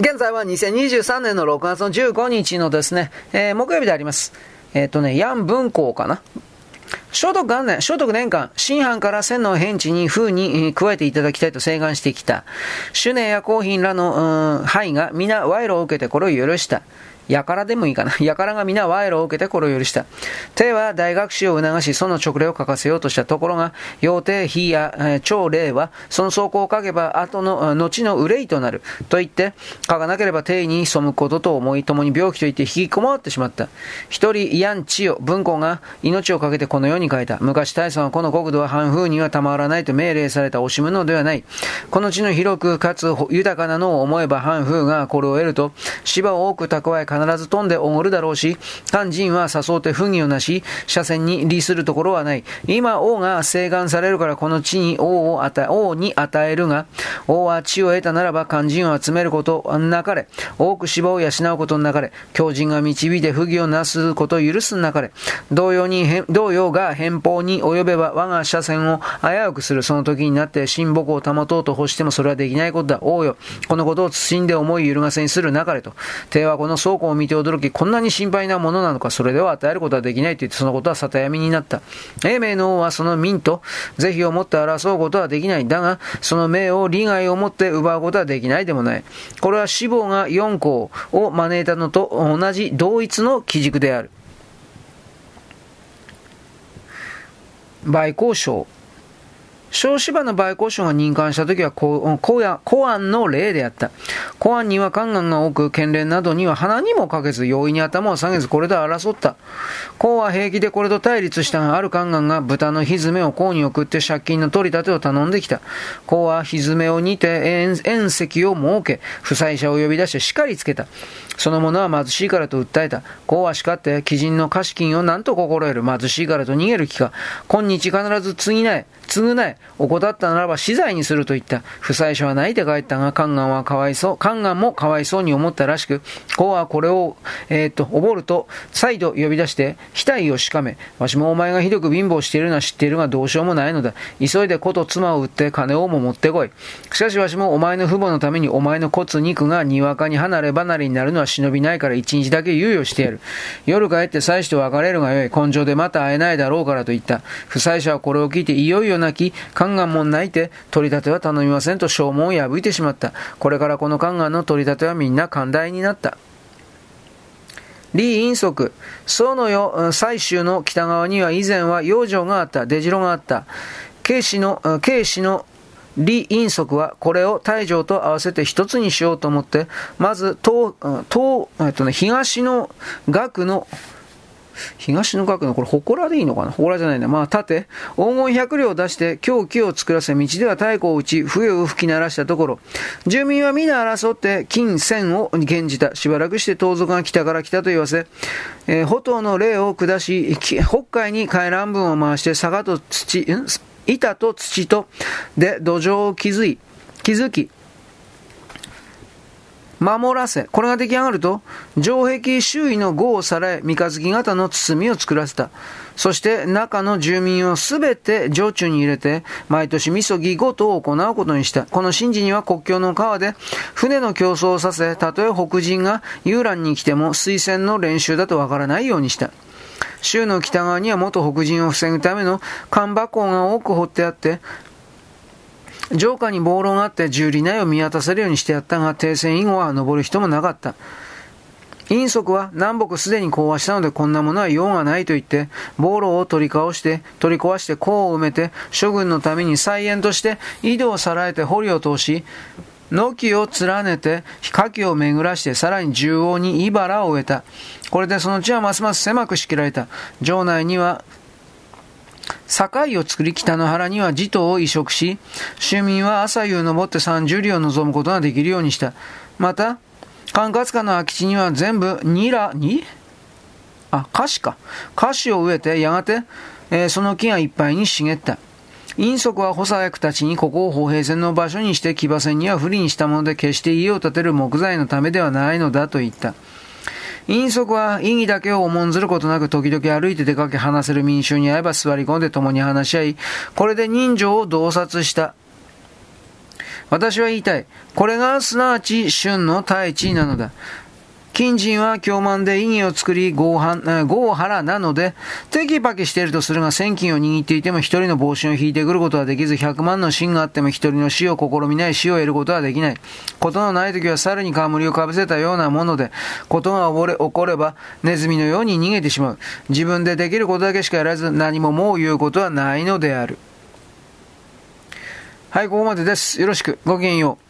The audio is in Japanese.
現在は2023年の6月の15日のですね、えー、木曜日であります。えっ、ー、とね、ヤン文庫かな聖徳元年、聖徳年間、新藩から千の返地に風に加えていただきたいと請願してきた。主年や公賓らの、うん範囲が皆賄賂を受けてこれを許した。やからでもいいかな。やからが皆賄賂を受けてこれを許した。帝は大学士を促し、その勅令を書かせようとしたところが、要帝非や、えー、朝礼は、その走行を書けば、後の、後の憂いとなる。と言って、書かなければ帝に背くことと思い、共に病気と言って引きこもってしまった。一人、ヤンチヨ、文庫が命をかけてこのように書いた。昔大佐はこの国土は反風にはたまらないと命令された惜しむのではない。この地の広くかつ豊かなのを思えば反風がこれを得ると、芝を多く蓄え必ず飛んでおごるだろうし、肝心は誘うて不義をなし、車線に利するところはない。今、王が請願されるからこの地に王を与え、王に与えるが、王は地を得たならば肝心を集めることなかれ、多く芝を養うことなかれ、狂人が導いて不義をなすことを許すなかれ、同様に、同様が偏方に及べば我が車線を危うくするその時になって親睦を保とうと欲してもそれはできないことだ。王よ、このことを慎んで思い揺るがせにするなかれと。帝はこの倉庫を見て驚き、こんなに心配なものなのか、それでは与えることはできないと言って、そのことは里闇になった。英明の王はその民と是非を持って争うことはできない。だが、その命を利害を持って奪うことはできないでもない。これは死亡が4項を招いたのと同じ同一の基軸である。売交渉。小芝の売交渉が任官した時は公安の例であった。公安には宦官が多く、県連などには鼻にもかけず、容易に頭を下げず、これと争った。公は平気でこれと対立したが、ある宦官が豚のひずめを公に送って借金の取り立てを頼んできた。公はひずめを煮て縁石を設け、負債者を呼び出して叱りつけた。その者は貧しいからと訴えた。公は叱って、貴人の貸金を何と心得る。貧しいからと逃げる気か。今日必ず継ぎない。償え、怠ったならば死罪にすると言った。負債者は泣いて帰ったが、宦官はかわいそう、宦官もかわいそうに思ったらしく、子はこれを、えー、っと、おぼると、再度呼び出して、額をしかめ、わしもお前がひどく貧乏しているのは知っているがどうしようもないのだ。急いで子と妻を売って金をも持ってこい。しかしわしもお前の父母のためにお前の骨肉がにわかに離れ離れになるのは忍びないから一日だけ猶予してやる。夜帰って妻子と別れるがよい。根性でまた会えないだろうからと言った。負債者はこれを聞いていよいよ泣き、宦官も泣いて、取り立ては頼みませんと証文を破いてしまった。これからこの宦官の取り立てはみんな寛大になった。李陰則、宋の世、最終の北側には以前は養生があった、出城があった。慶氏の、慶氏の李陰則はこれを大乗と合わせて一つにしようと思って、まず東、東、えっとね、東の学の東の角の、これ、祠でいいのかな？祠じゃないな。まあ、盾、黄金百両を出して、狂気を作らせ、道では太鼓を打ち、笛を吹き鳴らしたところ、住民は皆争って、金銭を減じた。しばらくして盗賊が来たから来たと言わせ、えー、歩道の霊を下し、北海に回覧文を回して、坂と土、板と土と、で、土壌を築い、築き、守らせ、これが出来上がると、城壁周囲の碁をさらえ、三日月型の包みを作らせた。そして中の住民をすべて城中に入れて、毎年みそぎごとを行うことにした。この神事には国境の川で船の競争をさせ、たとえ北人が遊覧に来ても水戦の練習だとわからないようにした。州の北側には元北人を防ぐための看板港が多く掘ってあって、城下に暴論があって重利内を見渡せるようにしてやったが、停戦以後は登る人もなかった。陰則は南北すでに講和したのでこんなものは用がないと言って、暴路を取り壊して、取り壊して甲を埋めて、諸軍のために菜園として井戸をさらえて堀を通し、軒を連ねて、火器を巡らして、さらに縦横に茨を植えた。これでその地はますます狭く仕切られた。城内には境を作り北の原には地頭を移植し、州民は朝夕登って30里を望むことができるようにした。また、管轄下の空き地には全部ニラ、に？あ、菓子か。菓子を植えて、やがて、えー、その木がいっぱいに茂った。陰則は補佐役たちにここを砲兵戦の場所にして騎馬戦には不利にしたもので決して家を建てる木材のためではないのだと言った。陰則は意義だけを重んずることなく時々歩いて出かけ話せる民衆に会えば座り込んで共に話し合い、これで人情を洞察した。私は言いたい。これがすなわち春の大地なのだ。金人は凶慢で意義を作り合合腹なので、テキパキしているとするが千金を握っていても一人の帽子を引いてくることはできず、百万の芯があっても一人の死を試みない死を得ることはできない。ことのない時は猿に冠をかぶせたようなもので、ことが溺れ起こればネズミのように逃げてしまう。自分でできることだけしかやらず何ももう言うことはないのである。はい、ここまでです。よろしく。ごきげんよう。